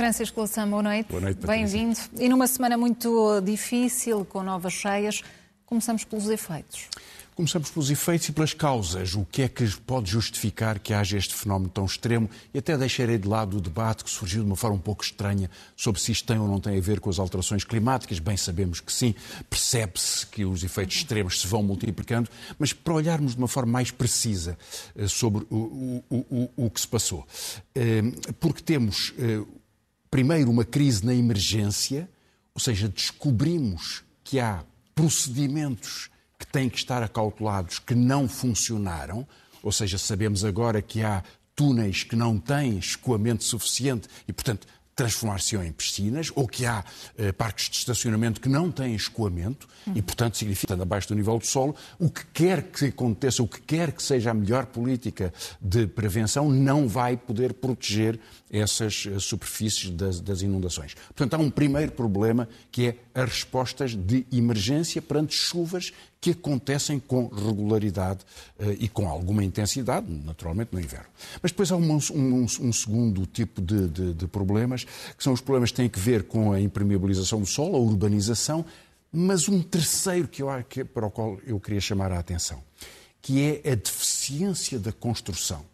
Francisco Louçã, boa noite. Boa noite, Bem-vindo. E numa semana muito difícil, com novas cheias, começamos pelos efeitos. Começamos pelos efeitos e pelas causas. O que é que pode justificar que haja este fenómeno tão extremo? E até deixarei de lado o debate que surgiu de uma forma um pouco estranha sobre se isto tem ou não tem a ver com as alterações climáticas. Bem sabemos que sim, percebe-se que os efeitos extremos se vão multiplicando, mas para olharmos de uma forma mais precisa eh, sobre o, o, o, o que se passou. Eh, porque temos, eh, primeiro, uma crise na emergência, ou seja, descobrimos que há procedimentos que têm que estar acautelados, que não funcionaram, ou seja, sabemos agora que há túneis que não têm escoamento suficiente e, portanto, transformar-se em piscinas, ou que há eh, parques de estacionamento que não têm escoamento e, portanto, significa, abaixo do nível do solo, o que quer que aconteça, o que quer que seja a melhor política de prevenção, não vai poder proteger essas eh, superfícies das, das inundações. Portanto, há um primeiro problema que é as respostas de emergência perante chuvas que acontecem com regularidade uh, e com alguma intensidade, naturalmente, no inverno. Mas depois há um, um, um segundo tipo de, de, de, problemas, que são os problemas que têm a ver com a impermeabilização do solo, a urbanização, mas um terceiro que eu, que, para o qual eu queria chamar a atenção, que é a deficiência da construção.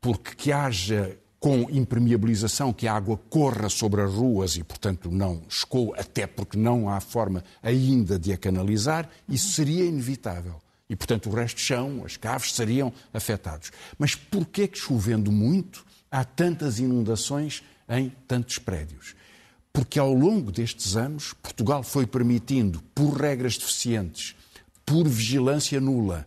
Porque que haja com impermeabilização, que a água corra sobre as ruas e, portanto, não escoa, até porque não há forma ainda de a canalizar, isso seria inevitável. E, portanto, o resto do chão, as caves, seriam afetados. Mas porquê que, chovendo muito, há tantas inundações em tantos prédios? Porque, ao longo destes anos, Portugal foi permitindo, por regras deficientes, por vigilância nula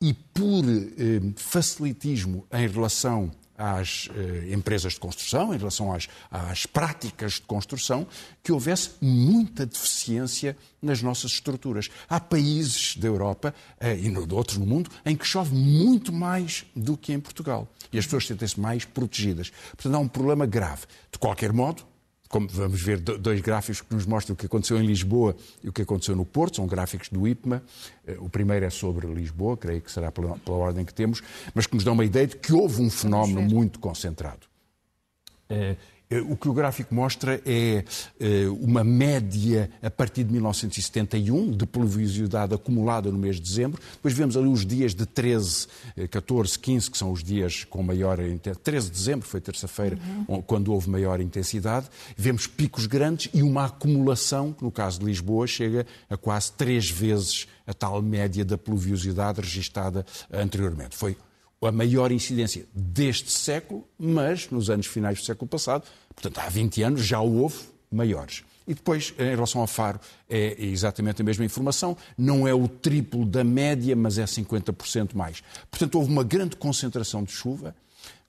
e por eh, facilitismo em relação às eh, empresas de construção, em relação às, às, práticas de construção, que houvesse muita deficiência nas nossas estruturas. Há países da Europa eh, e de outros no mundo em que chove muito mais do que em Portugal. E as pessoas sentem-se mais protegidas. Portanto, há um problema grave. De qualquer modo, como vamos ver dois gráficos que nos mostram o que aconteceu em Lisboa e o que aconteceu no Porto, são gráficos do IPMA. Eh, o primeiro é sobre Lisboa, creio que será pela, pela ordem que temos, mas que nos dá uma ideia de que houve um fenómeno muito concentrado. É, eh, o que o gráfico mostra é eh, uma média a partir de 1971 de pluviosidade acumulada no mês de dezembro. Depois vemos ali os dias de 13, 14, 15, que são os dias com maior intensidade. 13 de dezembro foi terça-feira, uhum. quando houve maior intensidade. Vemos picos grandes e uma acumulação, que no caso de Lisboa chega a quase três vezes a tal média da pluviosidade registada anteriormente. Foi a maior incidência deste século, mas nos anos finais do século passado, portanto há 20 anos, já houve maiores. E depois, em relação ao Faro, é exatamente a mesma informação. Não é o triplo da média, mas é 50% mais. Portanto, houve uma grande concentração de chuva,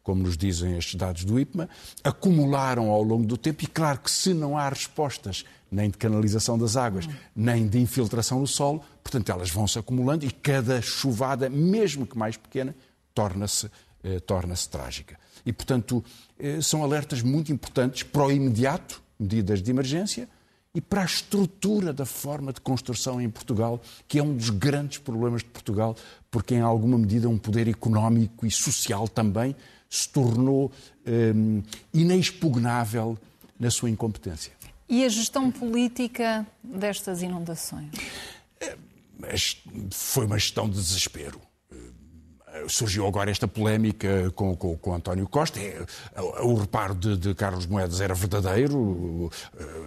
como nos dizem estes dados do IPMA, acumularam ao longo do tempo, e claro que se não há respostas nem de canalização das águas, nem de infiltração no solo, portanto, elas vão se acumulando e cada chuvada, mesmo que mais pequena, torna-se eh, torna trágica. E, portanto, eh, são alertas muito importantes para o imediato, medidas de emergência, e para a estrutura da forma de construção em Portugal, que é um dos grandes problemas de Portugal, porque em alguma medida um poder económico e social também se tornou eh, inexpugnável na sua incompetência. E a gestão política destas inundações? É, foi uma gestão de desespero surgiu agora esta polémica com, com, com António Costa. É, o reparo de, de, Carlos Moedas era verdadeiro,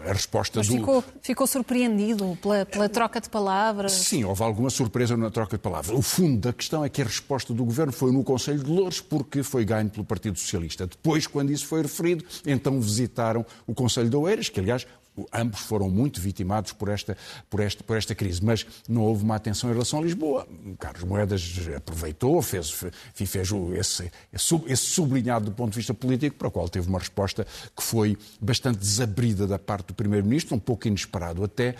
a resposta Mas do... ficou, ficou surpreendido pela, pela, troca de palavras? Sim, houve alguma surpresa na troca de palavras. O fundo da questão é que a resposta do Governo foi no Conselho de Louros, porque foi ganho pelo Partido Socialista. Depois, quando isso foi referido, então visitaram o Conselho de Oeiras, que aliás ambos foram muito vitimados por esta, por, esta, por esta crise, mas não houve uma atenção em relação a Lisboa. Carlos Moedas aproveitou, fez, fez esse, esse sublinhado do ponto de vista político, para o qual teve uma resposta que foi bastante desabrida da parte do Primeiro-Ministro, um pouco inesperado até.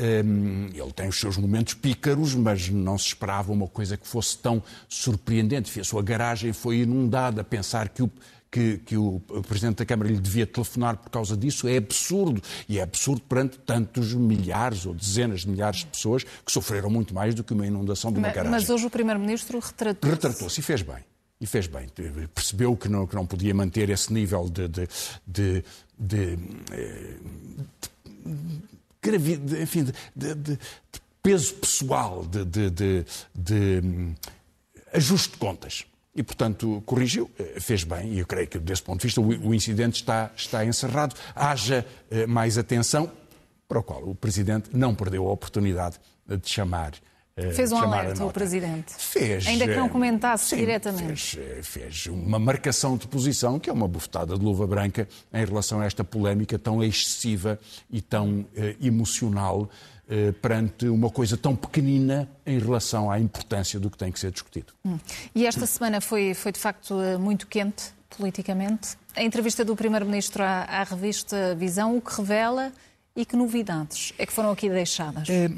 Hum, ele tem os seus momentos pícaros, mas não se esperava uma coisa que fosse tão surpreendente. A sua garagem foi inundada, pensar que o que, que o Presidente da Câmara lhe devia telefonar por causa disso é absurdo. E é absurdo perante tantos milhares ou dezenas de milhares de pessoas que sofreram muito mais do que uma inundação de uma garagem. Mas hoje o Primeiro-Ministro retratou-se. Retratou-se e fez bem. E fez bem. Percebeu que não, que não podia manter esse nível de, de, de, de, de enfim, de, peso pessoal, de, de ajuste de contas. E, portanto, corrigiu, eh, fez bem, e eu creio que, desse ponto de vista, o, incidente está, está encerrado. Haja eh, mais atenção, para o qual o Presidente não perdeu a oportunidade de chamar. Eh, fez um alerta o Presidente. Fez. Ainda que não comentasse sim, diretamente. Fez, fez uma marcação de posição, que é uma bufetada de luva branca, em relação a esta polémica tão excessiva e tão emocional eh, perante uma coisa tão pequenina em relação à importância do que tem que ser discutido. Hum. E esta semana foi, foi de facto eh, muito quente politicamente. A entrevista do Primeiro-Ministro à, à, revista Visão, o que revela e que novidades é que foram aqui deixadas? É,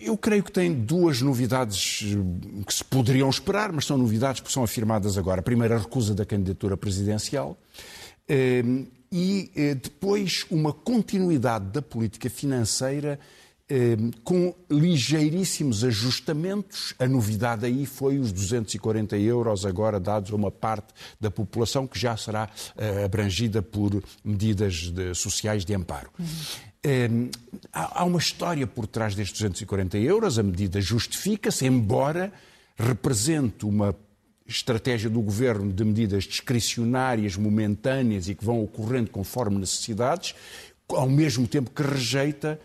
eu creio que tem duas novidades eh, que se poderiam esperar, mas são novidades que são afirmadas agora. A primeira, a recusa da candidatura presidencial. E depois, uma continuidade da política financeira com ligeiríssimos ajustamentos. A novidade aí foi os 240 euros agora dados a uma parte da população que já será eh, abrangida por medidas de, sociais de amparo. Uhum. Há uma história por trás destes 240 euros, a medida justifica-se, embora represente uma estratégia do governo de medidas discricionárias, momentâneas e que vão ocorrendo conforme necessidades, ao mesmo tempo que rejeita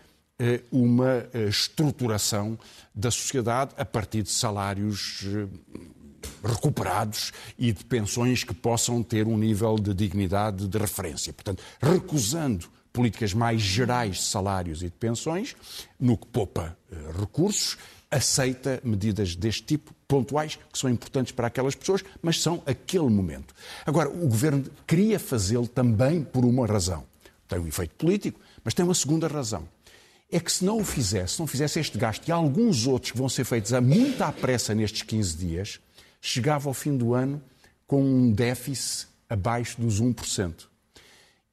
uma eh, estruturação da sociedade a partir de salários eh, recuperados e de pensões que possam ter um nível de dignidade de referência. Portanto, recusando políticas mais gerais de salários e de pensões, no que poupa recursos, aceita medidas deste tipo, pontuais, que são importantes para aquelas pessoas, mas são aquele momento. Agora, o governo queria fazê-lo também por uma razão. Tem um efeito político, mas tem uma segunda razão é que se não o fizesse, se não fizesse este gasto e alguns outros que vão ser feitos a muita pressa nestes 15 dias, chegava ao fim do ano com um déficit abaixo dos 1%.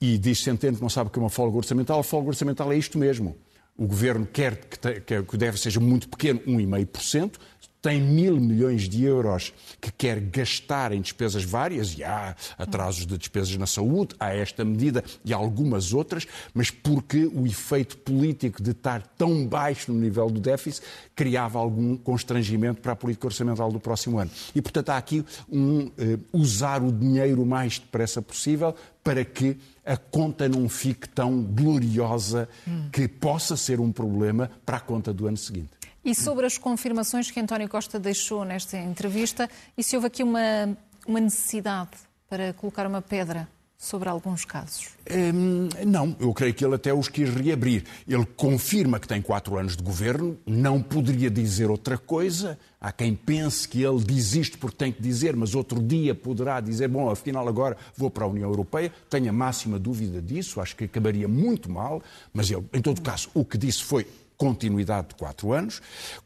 E diz Centeno que não sabe o que é uma folga orçamental. A folga orçamental é isto mesmo. O governo quer que, o déficit seja muito pequeno, 1,5%, tem mil milhões de euros que quer gastar em despesas várias, e há atrasos de despesas na saúde, há esta medida e algumas outras, mas porque o efeito político de estar tão baixo no nível do déficit criava algum constrangimento para a política orçamental do próximo ano. E, portanto, há aqui um uh, usar o dinheiro o mais depressa possível para que a conta não fique tão gloriosa que possa ser um problema para a conta do ano seguinte. E sobre as confirmações que António Costa deixou nesta entrevista, e se houve aqui uma, uma necessidade para colocar uma pedra sobre alguns casos? Hum, não, eu creio que ele até os quis reabrir. Ele confirma que tem quatro anos de governo, não poderia dizer outra coisa. Há quem pense que ele diz isto porque tem que dizer, mas outro dia poderá dizer: bom, afinal agora vou para a União Europeia. Tenho a máxima dúvida disso, acho que acabaria muito mal, mas ele, em todo caso, o que disse foi continuidade de quatro anos.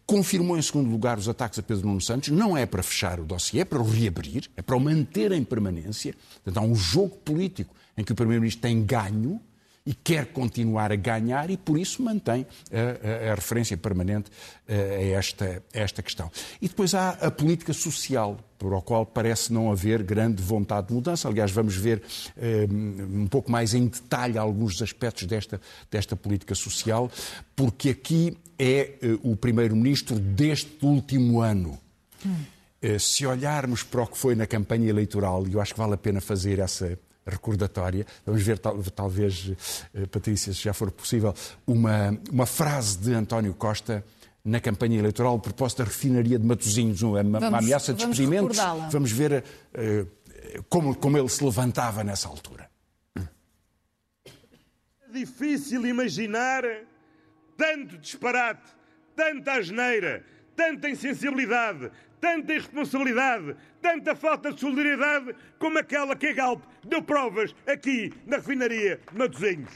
Confirmou, em segundo lugar, os ataques a Pedro Nuno Santos. Não é para fechar o dossiê, é para o reabrir, é para o manter em permanência. Portanto, há um jogo político em que o Primeiro-Ministro tem ganho e quer continuar a ganhar e, por isso, mantém a, a, a referência permanente eh, a esta, a esta questão. E depois há a política social, por a qual parece não haver grande vontade de mudança. Aliás, vamos ver eh, um pouco mais em detalhe alguns aspectos desta, desta política social, porque aqui é eh, o Primeiro-Ministro deste último ano. Hum. Se olharmos para o que foi na campanha eleitoral, e eu acho que vale a pena fazer essa, recordatória. Vamos ver, talvez, eh, Patrícia, se já for possível, uma, uma frase de António Costa na campanha eleitoral a propósito da refinaria de Matosinhos, uma, vamos, uma ameaça de experimentos. Vamos ver uh, como, como ele se levantava nessa altura. É difícil imaginar tanto disparate, tanta asneira, tanta insensibilidade, tanta irresponsabilidade, tanta falta de solidariedade como aquela que a Galp deu provas aqui na refinaria de Matosinhos.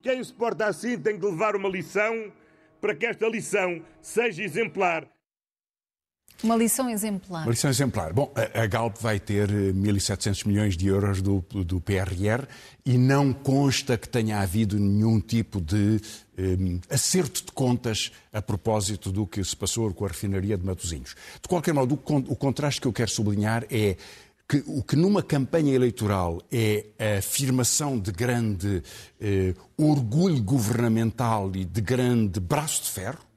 Quem se porta assim tem que levar uma lição para que esta lição seja exemplar uma lição exemplar. Uma lição exemplar. Bom, a, Galp vai ter 1.700 eh, milhões de euros do, do PRR e não consta que tenha havido nenhum tipo de um, eh, acerto de contas a propósito do que se passou com a refinaria de Matosinhos. De qualquer modo, o, o contraste que eu quero sublinhar é que o que numa campanha eleitoral é a afirmação de grande eh, orgulho governamental e de grande braço de ferro.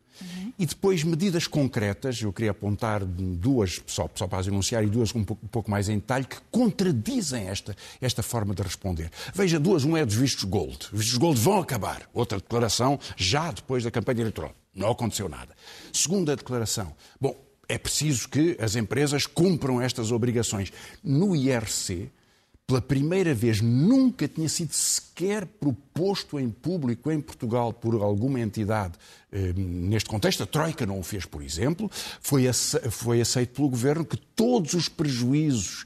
E depois medidas concretas, eu queria apontar duas, só, só para as enunciar, e duas um pouco, um pouco, mais em detalhe, que contradizem esta, esta forma de responder. Veja duas, um é dos vistos gold. Os vistos gold vão acabar. Outra declaração, já depois da campanha eleitoral. Não aconteceu nada. Segunda declaração. Bom, é preciso que as empresas cumpram estas obrigações. No IRC, pela primeira vez, nunca tinha sido sequer proposto em público em Portugal por alguma entidade eh, neste contexto. A Troika não o fez, por exemplo. Foi, foi aceito pelo governo que todos os prejuízos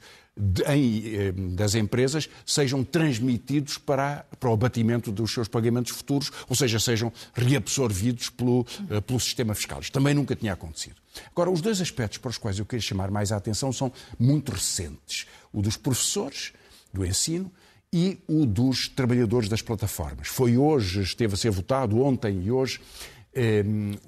eh, das empresas sejam transmitidos para, para o abatimento dos seus pagamentos futuros, ou seja, sejam reabsorvidos pelo, eh, pelo sistema fiscal. Isto também nunca tinha acontecido. Agora, os dois aspectos para os quais eu queria chamar mais a atenção são muito recentes: o dos professores do ensino e o dos trabalhadores das plataformas. Foi hoje, esteve a ser votado ontem e hoje,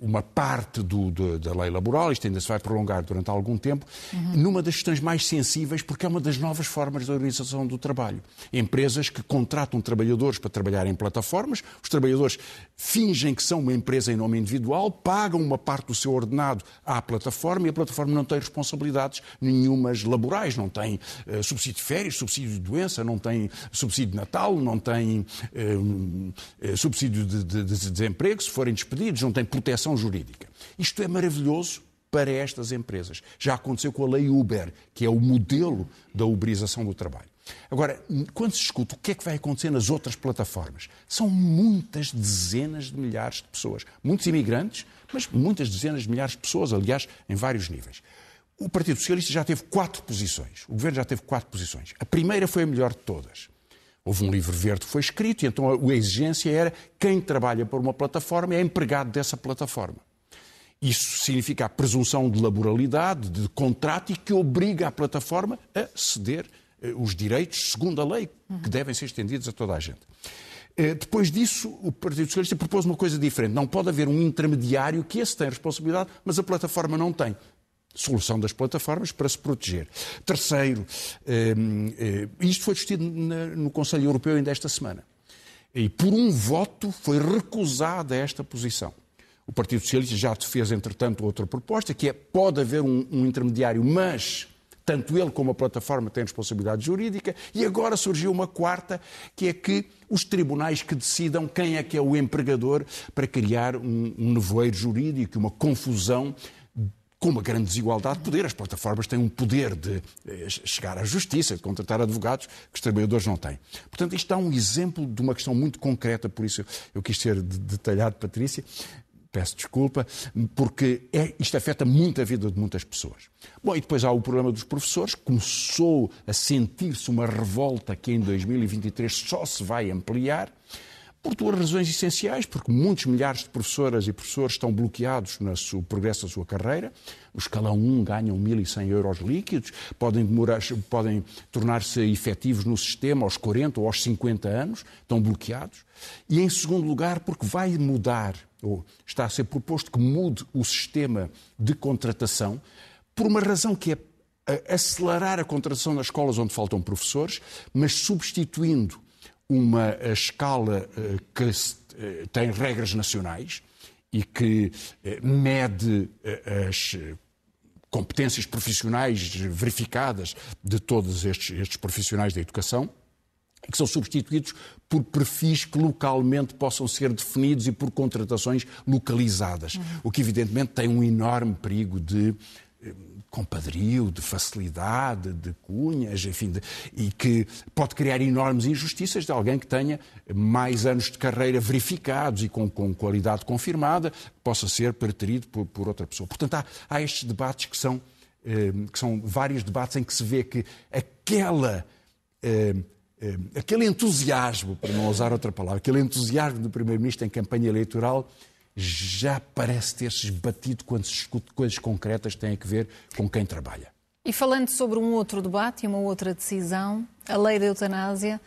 uma parte do, do, da lei laboral, isto ainda se vai prolongar durante algum tempo, uhum. numa das questões mais sensíveis, porque é uma das novas formas de organização do trabalho. Empresas que contratam trabalhadores para trabalhar em plataformas, os trabalhadores fingem que são uma empresa em nome individual, pagam uma parte do seu ordenado à plataforma e a plataforma não tem responsabilidades nenhumas laborais, não tem uh, subsídio de férias, subsídio de doença, não tem subsídio de Natal, não tem uh, uh, subsídio de, de, de desemprego se forem despedidos não têm proteção jurídica. Isto é maravilhoso para estas empresas. Já aconteceu com a lei Uber, que é o modelo da uberização do trabalho. Agora, quando se escuta o que é que vai acontecer nas outras plataformas, são muitas dezenas de milhares de pessoas. Muitos imigrantes, mas muitas dezenas de milhares de pessoas, aliás, em vários níveis. O Partido Socialista já teve quatro posições. O governo já teve quatro posições. A primeira foi a melhor de todas. Houve um livro verde que foi escrito e então a exigência era quem trabalha por uma plataforma é empregado dessa plataforma. Isso significa a presunção de laboralidade, de contrato e que obriga a plataforma a ceder eh, os direitos, segundo a lei, que devem ser estendidos a toda a gente. Eh, depois disso, o Partido Socialista propôs uma coisa diferente. Não pode haver um intermediário que esse tem responsabilidade, mas a plataforma não tem solução das plataformas para se proteger. Terceiro, eh, eh, isto foi discutido no Conselho Europeu ainda esta semana. E por um voto foi recusada esta posição. O Partido Socialista já fez, entretanto, outra proposta, que é pode haver um, um intermediário, mas tanto ele como a plataforma têm responsabilidade jurídica, e agora surgiu uma quarta, que é que os tribunais que decidam quem é que é o empregador para criar um, um nevoeiro jurídico, uma confusão com uma grande desigualdade de poder. As plataformas têm um poder de eh, chegar à justiça, de contratar advogados que os trabalhadores não têm. Portanto, isto é um exemplo de uma questão muito concreta, por isso eu quis ser detalhado, Patrícia. Peço desculpa, porque é, isto afeta muito a vida de muitas pessoas. Bom, e depois há o problema dos professores. Começou a sentir-se uma revolta que em 2023 só se vai ampliar. Por duas razões essenciais, porque muitos milhares de professoras e professores estão bloqueados no progresso da sua carreira. No escalão 1 ganham 1.100 euros líquidos, podem, podem tornar-se efetivos no sistema aos 40 ou aos 50 anos, estão bloqueados. E em segundo lugar, porque vai mudar, ou está a ser proposto que mude o sistema de contratação, por uma razão que é acelerar a contratação nas escolas onde faltam professores, mas substituindo uma escala eh, que eh, tem regras nacionais e que eh, mede as competências profissionais verificadas de todos estes, estes profissionais da educação que são substituídos por perfis que localmente possam ser definidos e por contratações localizadas, uhum. o que evidentemente tem um enorme perigo de compadrio, de facilidade, de cunhas, enfim, de, e que pode criar enormes injustiças de alguém que tenha mais anos de carreira verificados e com, com qualidade confirmada, possa ser preterido por, por outra pessoa. Portanto, há, há estes debates que são, eh, que são vários debates em que se vê que aquela. Eh, eh, aquele entusiasmo, para não usar outra palavra, aquele entusiasmo do Primeiro-Ministro em campanha eleitoral já parece ter-se esbatido quando se escuta coisas concretas que têm a ver com quem trabalha. E falando sobre um outro debate e uma outra decisão, a lei da eutanásia,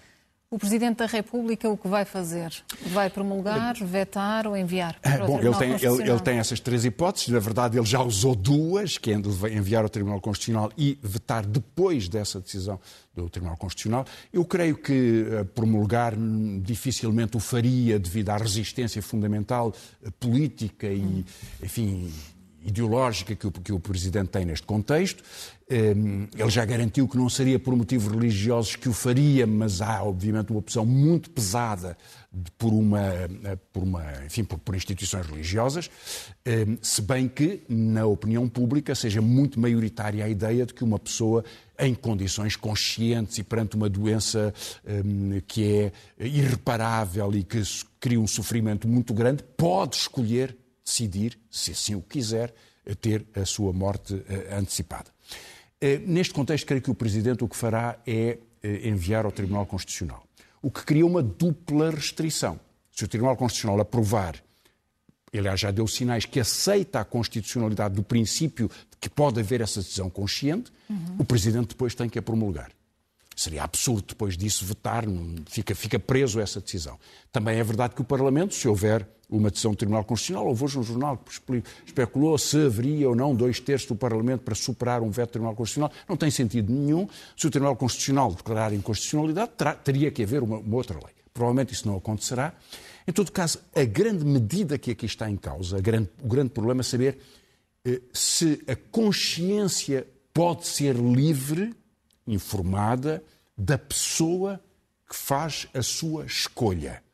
O Presidente da República o que vai fazer? Vai promulgar, vetar ou enviar? Ah, bom, ele tem, ele, ele tem, essas três hipóteses. Na verdade, ele já usou duas, que é enviar ao Tribunal Constitucional e vetar depois dessa decisão do Tribunal Constitucional. Eu creio que uh, promulgar dificilmente o faria devido à resistência fundamental uh, política e, enfim, ideológica que o, que o Presidente tem neste contexto. Ehm, ele já garantiu que não seria por motivos religiosos que o faria, mas há, obviamente, uma opção muito pesada por, uma, eh, por, uma, enfim, por, por instituições religiosas, ehm, se bem que, na opinião pública, seja muito maioritária a ideia de que uma pessoa em condições conscientes e perante uma doença ehm, que é irreparável e que cria um sofrimento muito grande, pode escolher decidir, se assim o quiser, ter a sua morte eh, antecipada. Eh, neste contexto, creio que o Presidente o que fará é eh, enviar ao Tribunal Constitucional, o que cria uma dupla restrição. Se o Tribunal Constitucional aprovar, ele já deu sinais que aceita a constitucionalidade do princípio de que pode haver essa decisão consciente, uhum. o Presidente depois tem que a promulgar. Seria absurdo depois disso vetar, fica, fica preso essa decisão. Também é verdade que o Parlamento, se houver uma decisão do Tribunal Constitucional, houve hoje um jornal que especulou se haveria ou não dois terços do Parlamento para superar um veto do Tribunal Constitucional. Não tem sentido nenhum. Se o Tribunal Constitucional declarar inconstitucionalidade, teria que haver uma, uma outra lei. Provavelmente isso não acontecerá. Em todo caso, a grande medida que aqui está em causa, grande, o grande problema é saber eh, se a consciência pode ser livre informada da pessoa que faz a sua escolha.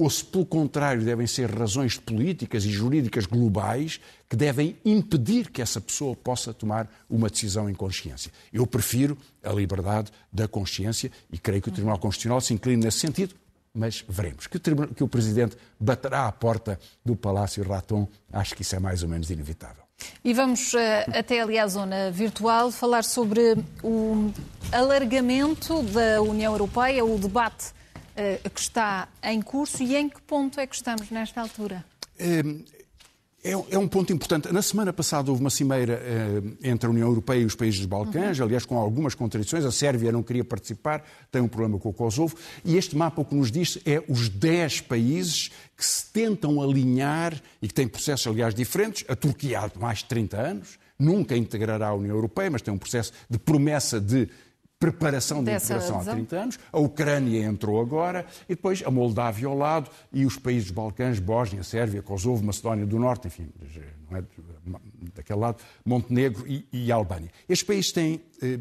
Ou se, pelo contrário, devem ser razões políticas e jurídicas globais que devem impedir que essa pessoa possa tomar uma decisão em consciência. Eu prefiro a liberdade da consciência e creio que o Tribunal Constitucional se inclina nesse sentido, mas veremos. Que o, que o Presidente baterá à porta do Palácio Raton, acho que isso é mais ou menos inevitável. E vamos uh, até ali à zona virtual falar sobre o alargamento da União Europeia, o debate que está em curso e em que ponto é que estamos nesta altura? É, é, um ponto importante. Na semana passada houve uma cimeira eh, entre a União Europeia e os países dos Balcãs, uhum. aliás, com algumas contradições. A Sérvia não queria participar, tem um problema com o Kosovo. E este mapa o que nos diz é os 10 países que se tentam alinhar e que têm processos, aliás, diferentes. A Turquia há mais de 30 anos, nunca integrará a União Europeia, mas tem um processo de promessa de preparação de integração há 30 anos, a Ucrânia entrou agora, e depois a Moldávia ao lado, e os países dos Balcãs, Bósnia, Sérvia, Kosovo, Macedónia do Norte, enfim, não é daquele lado, Montenegro e, e Albânia. Estes países têm eh,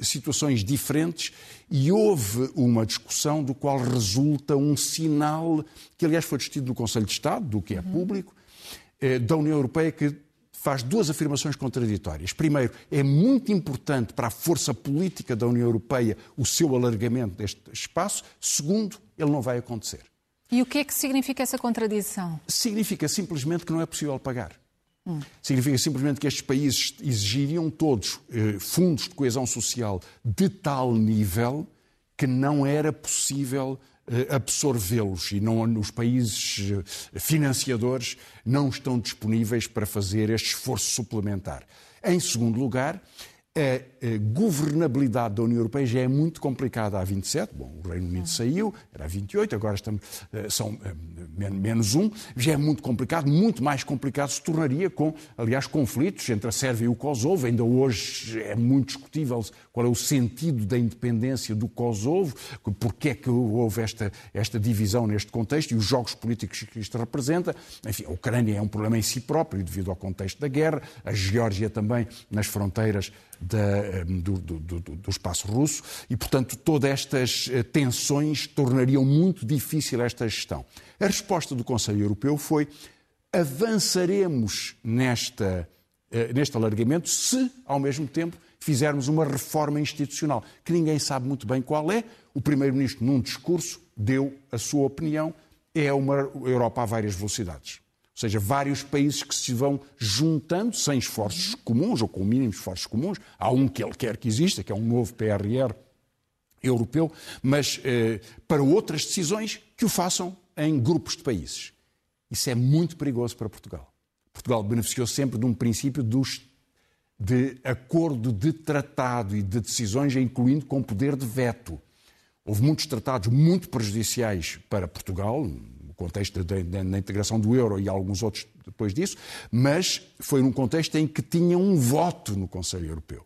situações diferentes e houve uma discussão do qual resulta um sinal, que aliás foi discutido no Conselho de Estado, do que é uhum. público, eh, da União Europeia, que faz duas afirmações contraditórias. Primeiro, é muito importante para a força política da União Europeia o seu alargamento deste espaço. Segundo, ele não vai acontecer. E o que é que significa essa contradição? Significa simplesmente que não é possível pagar. Hum. Significa simplesmente que estes países exigiriam todos eh, fundos de coesão social de tal nível que não era possível absorvê-los e não, os países eh, financiadores não estão disponíveis para fazer este esforço suplementar. Em segundo lugar, a governabilidade da União Europeia já é muito complicada há 27. Bom, o Reino Unido saiu, era 28, agora estamos, eh, são eh, menos um. Já é muito complicado, muito mais complicado se tornaria com, aliás, conflitos entre a Sérvia e o Kosovo. Ainda hoje é muito discutível qual é o sentido da independência do Kosovo, porque é que houve esta, esta divisão neste contexto e os jogos políticos que isto representa. Enfim, a Ucrânia é um problema em si próprio devido ao contexto da guerra, a Geórgia também nas fronteiras da, eh, do, do, do, espaço russo e, portanto, todas estas eh, tensões tornariam muito difícil esta gestão. A resposta do Conselho Europeu foi avançaremos nesta, eh, neste alargamento se, ao mesmo tempo, fizermos uma reforma institucional, que ninguém sabe muito bem qual é. O Primeiro-Ministro, num discurso, deu a sua opinião. É uma Europa a várias velocidades. Ou seja, vários países que se vão juntando sem esforços comuns ou com mínimos esforços comuns. Há um que ele quer que exista, que é um novo PRR europeu, mas eh, para outras decisões que o façam em grupos de países. Isso é muito perigoso para Portugal. Portugal beneficiou sempre de um princípio dos, de acordo de tratado e de decisões, incluindo com poder de veto. Houve muitos tratados muito prejudiciais para Portugal, contexto da, integração do euro e alguns outros depois disso, mas foi num contexto em que tinha um voto no Conselho Europeu.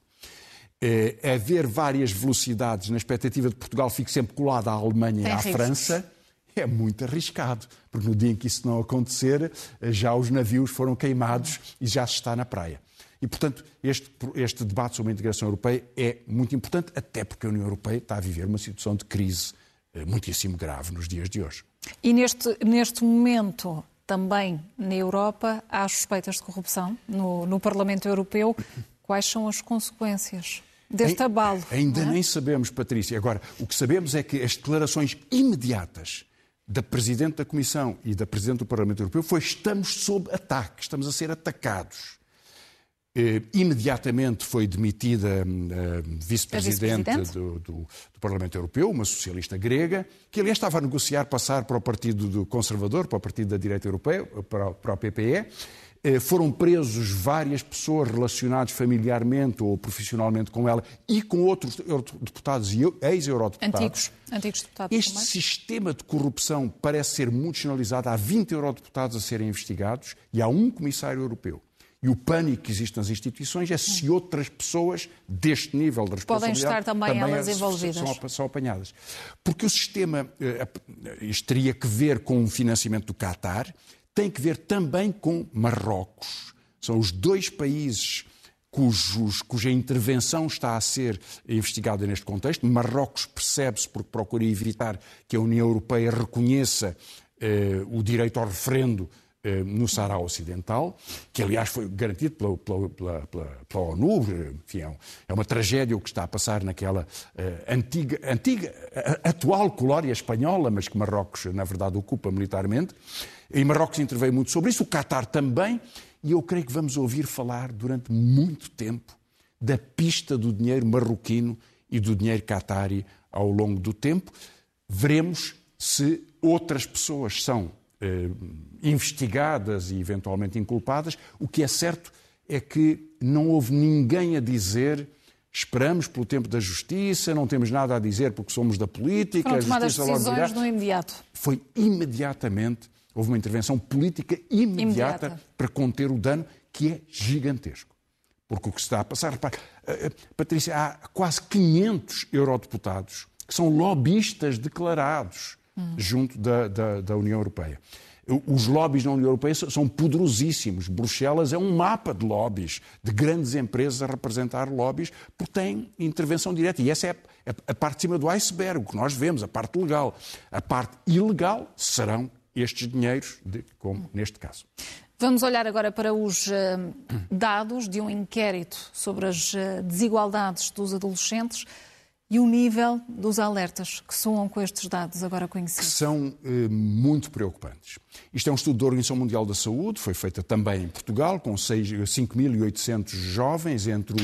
É, haver várias velocidades na expectativa de Portugal fique sempre colada à Alemanha e à riscos. França é muito arriscado, porque no dia em que isso não acontecer, já os navios foram queimados e já se está na praia. E, portanto, este, este debate sobre a integração europeia é muito importante, até porque a União Europeia está a viver uma situação de crise eh, muitíssimo grave nos dias de hoje. E neste, neste momento, também na Europa, há suspeitas de corrupção no, no Parlamento Europeu. Quais são as consequências deste abalo? Ainda é? nem sabemos, Patrícia. Agora, o que sabemos é que as declarações imediatas da Presidente da Comissão e da Presidente do Parlamento Europeu foi estamos sob ataque, estamos a ser atacados. Eh, imediatamente foi demitida a vice-presidente vice do, do, do, Parlamento Europeu, uma socialista grega, que aliás estava a negociar passar para o Partido Conservador, para o Partido da Direita Europeia, para, para o PPE. Eh, foram presos várias pessoas relacionadas familiarmente ou profissionalmente com ela e com outros deputados e ex-eurodeputados. Antigos, antigos deputados. Este também. sistema de corrupção parece ser muito generalizado. Há 20 eurodeputados a serem investigados e há um comissário europeu. E o pânico que existe nas instituições é se outras pessoas deste nível de responsabilidade podem estar também, também elas envolvidas. São, são, apanhadas. Porque o sistema, eh, isto teria que ver com o financiamento do Qatar, tem que ver também com Marrocos. São os dois países cujos, cuja intervenção está a ser investigada neste contexto. Marrocos percebe-se porque procura evitar que a União Europeia reconheça eh, o direito ao referendo no Sahara Ocidental, que aliás foi garantido pela, pela, pela, pela ONU. Enfim, é, é uma tragédia o que está a passar naquela uh, antiga, antiga, atual colónia espanhola, mas que Marrocos, na verdade, ocupa militarmente. E Marrocos interveio muito sobre isso, o Qatar também, e eu creio que vamos ouvir falar durante muito tempo da pista do dinheiro marroquino e do dinheiro qatari ao longo do tempo. Veremos se outras pessoas são eh, investigadas e eventualmente inculpadas. O que é certo é que não houve ninguém a dizer esperamos pelo tempo da justiça, não temos nada a dizer porque somos da política. Foram tomadas decisões no imediato. Foi imediatamente, houve uma intervenção política imediata, imediata, para conter o dano, que é gigantesco. Porque o que se está a passar, repare, eh, eh, Patrícia, há quase 500 eurodeputados que são lobistas declarados hum. junto da, da, da União Europeia. Os lobbies na União Europeia são poderosíssimos. Bruxelas é um mapa de lobbies, de grandes empresas a representar lobbies, porque tem intervenção direta. E essa é a parte de cima do iceberg, o que nós vemos, a parte legal. A parte ilegal serão estes dinheiros, de, como neste caso. Vamos olhar agora para os uh, dados de um inquérito sobre as uh, desigualdades dos adolescentes e o nível dos alertas que soam com estes dados agora conhecidos? Que são eh, muito preocupantes. Isto é um estudo da Organização Mundial da Saúde, foi feito também em Portugal, com 5.800 jovens entre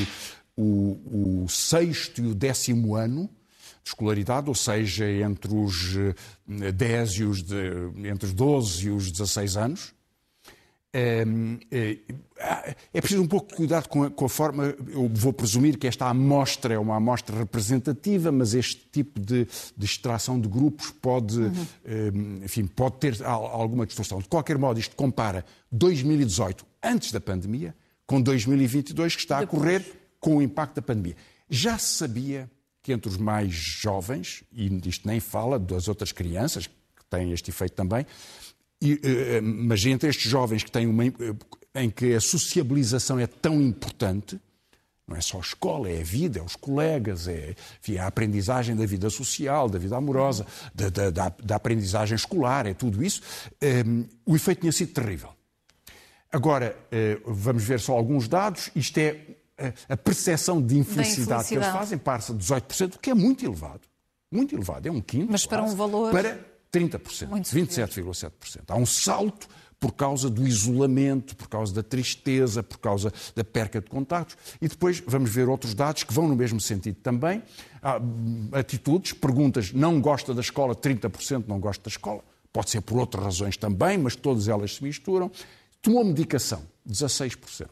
o, o, o, sexto e o décimo ano de escolaridade, ou seja, entre os 10 eh, e os de, entre os 12 e os 16 anos. É, é, preciso um pouco de cuidado com a, com a, forma. Eu vou presumir que esta amostra é uma amostra representativa, mas este tipo de, de extração de grupos pode, uhum. enfim, pode ter alguma distorção. De qualquer modo, isto compara 2018, antes da pandemia, com 2022, que está a correr com o impacto da pandemia. Já se sabia que entre os mais jovens, e isto nem fala das outras crianças, que têm este efeito também, e, eh, mas entre estes jovens que têm uma, em que a sociabilização é tão importante, não é só a escola, é a vida, é os colegas, é enfim, a aprendizagem da vida social, da vida amorosa, da, da, da, da aprendizagem escolar, é tudo isso. Um, o efeito tinha sido terrível. Agora, uh, vamos ver só alguns dados. Isto é a, percepção de infelicidade, que eles fazem, passa 18%, o que é muito elevado. Muito elevado, é um quinto. Mas para um valor. Para 30%, 27,7%. Há um salto por causa do isolamento, por causa da tristeza, por causa da perca de contactos. E depois vamos ver outros dados que vão no mesmo sentido também. Há hum, atitudes, perguntas, não gosta da escola, 30% não gosta da escola. Pode ser por outras razões também, mas todas elas se misturam. Tomou medicação, 16%.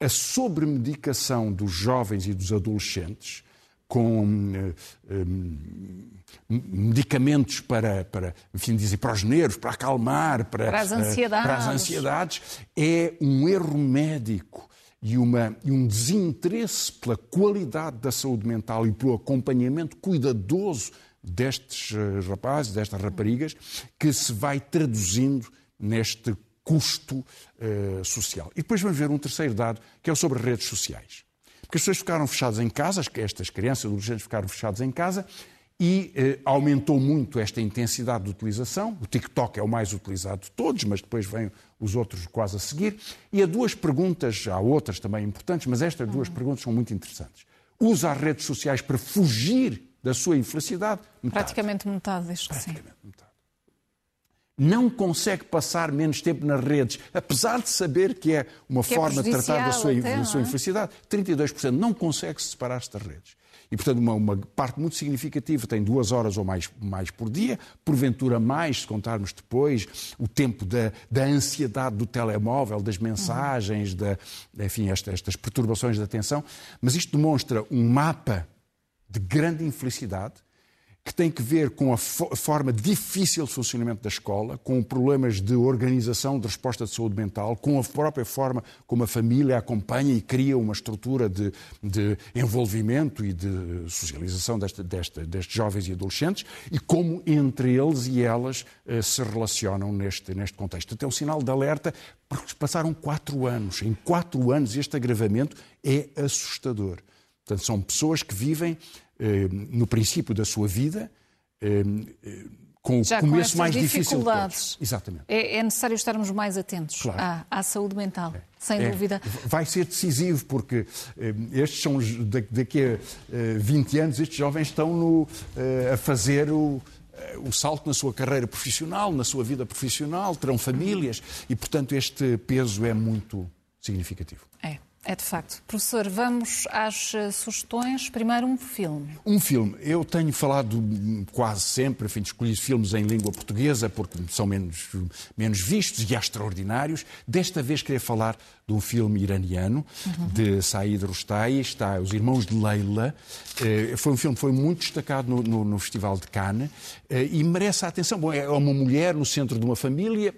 A sobremedicação dos jovens e dos adolescentes com medicamentos para, para, enfim, dizer, para os nervos, para acalmar, para, para as ansiedades. para as ansiedades é um erro médico e, uma, e um desinteresse pela qualidade da saúde mental e pelo acompanhamento cuidadoso destes rapazes, destas raparigas, que se vai traduzindo neste custo uh, social. E depois vamos ver um terceiro dado, que é sobre redes sociais. Porque as pessoas ficaram fechadas em casa, estas crianças adolescentes ficaram fechados em casa, e eh, aumentou muito esta intensidade de utilização. O TikTok é o mais utilizado de todos, mas depois vêm os outros quase a seguir. E há duas perguntas, há outras também importantes, mas estas duas uhum. perguntas são muito interessantes. Usa as redes sociais para fugir da sua infelicidade? Metade. Praticamente metade, diz que sim. Metade não consegue passar menos tempo nas redes, apesar de saber que é uma que é forma é de tratar da sua, até, da sua é? infelicidade. 32% não consegue se separar-se das redes. E, portanto, uma, uma, parte muito significativa tem duas horas ou mais, mais por dia, porventura mais, se contarmos depois o tempo da, da ansiedade do telemóvel, das mensagens, da, enfim, esta, estas perturbações da atenção. Mas isto demonstra um mapa de grande infelicidade que tem que ver com a forma difícil de funcionamento da escola, com problemas de organização, de resposta de saúde mental, com a própria forma como a família acompanha e cria uma estrutura de, de envolvimento e de socialização desta, desta, destes jovens e adolescentes e como entre eles e elas eh, se relacionam neste, neste contexto. Até o sinal de alerta, porque passaram quatro anos. Em quatro anos este agravamento é assustador. Portanto, são pessoas que vivem no princípio da sua vida, eh, eh, com o Já começo com mais difícil de todos. Exatamente. É, é, necessário estarmos mais atentos claro. à, à, saúde mental, é. sem é. dúvida. Vai ser decisivo, porque estes são, daqui a 20 anos, estes jovens estão no, a fazer o, o salto na sua carreira profissional, na sua vida profissional, terão famílias e, portanto, este peso é muito significativo. É. É de facto. Professor, vamos às eh, sugestões. Primeiro, um filme. Um filme. Eu tenho falado quase sempre, enfim, escolhi filmes em língua portuguesa porque são menos, menos vistos e extraordinários. Desta vez queria falar de um filme iraniano, uhum. de Said Rustai, está Os Irmãos de Leila. Eh, foi um filme que foi muito destacado no, no, no Festival de Cannes eh, e merece a atenção. Bom, é uma mulher no centro de uma família,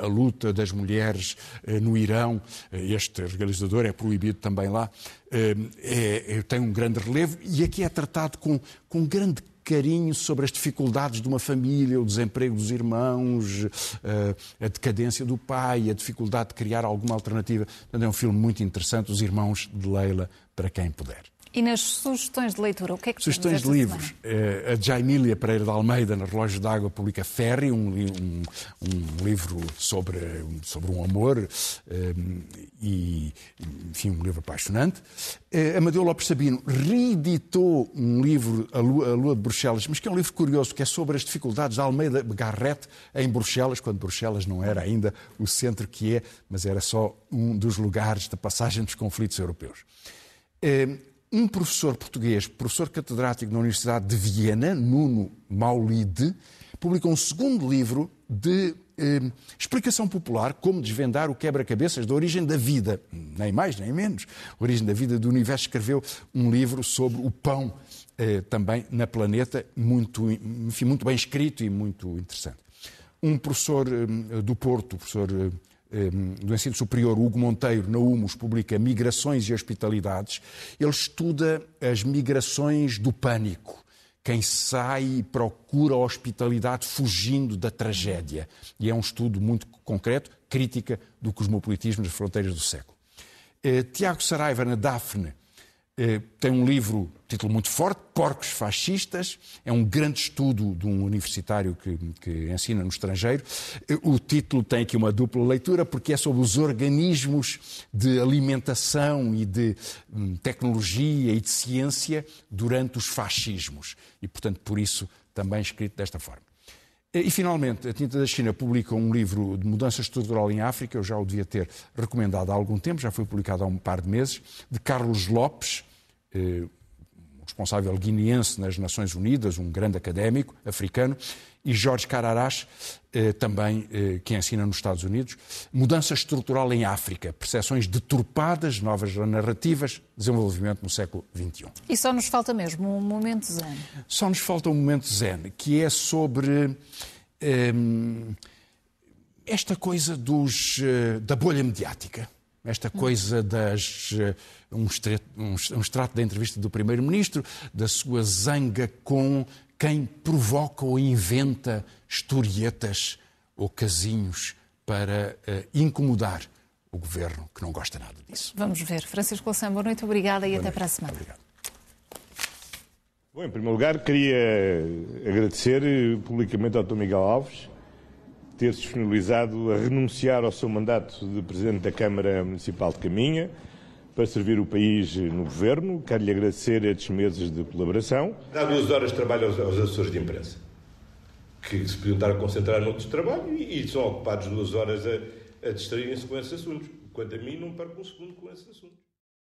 a luta das mulheres no Irão. Este realizador é proibido também lá, eh, é, é, tem um grande relevo e aqui é tratado com, com grande carinho sobre as dificuldades de uma família, o desemprego dos irmãos, eh, a decadência do pai, a dificuldade de criar alguma alternativa. é um filme muito interessante, Os Irmãos de Leila, para quem puder. E nas sugestões de leitura, o que é que Sugestões de livros. Uh, a Jaimília Pereira de Almeida, na Relógio d'Água, publica Ferry, um, um, um, livro sobre, sobre um amor uh, e, enfim, um livro apaixonante. Uh, Amadeu Lopes Sabino reeditou um livro, A Lua, a Lua de Bruxelas, mas que é um livro curioso, que é sobre as dificuldades de Almeida Garrett em Bruxelas, quando Bruxelas não era ainda o centro que é, mas era só um dos lugares da passagem dos conflitos europeus. Um professor português, professor catedrático na Universidade de Viena, Nuno Maulide, publicou um segundo livro de eh, explicação popular, como desvendar o quebra-cabeças da origem da vida, nem mais nem menos, origem da vida do universo. Escreveu um livro sobre o pão eh, também na planeta, muito, enfim, muito bem escrito e muito interessante. Um professor eh, do Porto, o professor eh, do ensino superior, Hugo Monteiro, na UMOS, publica Migrações e Hospitalidades. Ele estuda as migrações do pânico. Quem sai e procura a hospitalidade fugindo da tragédia. E é um estudo muito concreto, crítica do cosmopolitismo das fronteiras do século. Eh, Tiago Saraiva, na Daphne, eh, tem um livro, título muito forte, Porcos Fascistas. É um grande estudo de um universitário que, que, ensina no estrangeiro. Eh, o título tem aqui uma dupla leitura, porque é sobre os organismos de alimentação e de hum, tecnologia e de ciência durante os fascismos. E, portanto, por isso também escrito desta forma. E, finalmente, a Tinta da China publica um livro de mudança estrutural em África, eu já o devia ter recomendado há algum tempo, já foi publicado há um par de meses, de Carlos Lopes, eh, responsável guineense nas Nações Unidas, um grande académico africano, e Jorge Cararás, eh, também eh, que ensina nos Estados Unidos. Mudança estrutural em África, percepções deturpadas, novas narrativas, desenvolvimento no século XXI. E só nos falta mesmo um momento zen. Só nos falta um momento zen, que é sobre ehm, esta coisa dos, eh, da bolha mediática esta coisa das. Um, extrato, um extrato da entrevista do Primeiro-Ministro, da sua zanga com quem provoca ou inventa historietas ou casinhos para uh, incomodar o governo, que não gosta nada disso. Vamos ver. Francisco Louçã, boa noite, obrigada e boa até noite. para a semana. Obrigado. Bom, em primeiro lugar, queria agradecer publicamente ao Dr. Miguel Alves ter se disponibilizado a renunciar ao seu mandato de Presidente da Câmara Municipal de Caminha para servir o país no Governo. Quero-lhe agradecer estes meses de colaboração. Dá duas horas de trabalho aos, aos assessores de imprensa, que se podiam estar a concentrar noutros trabalho e, e são ocupados duas horas a, a distraírem-se com esses assuntos. Quanto a mim, não perco um segundo com esses assuntos.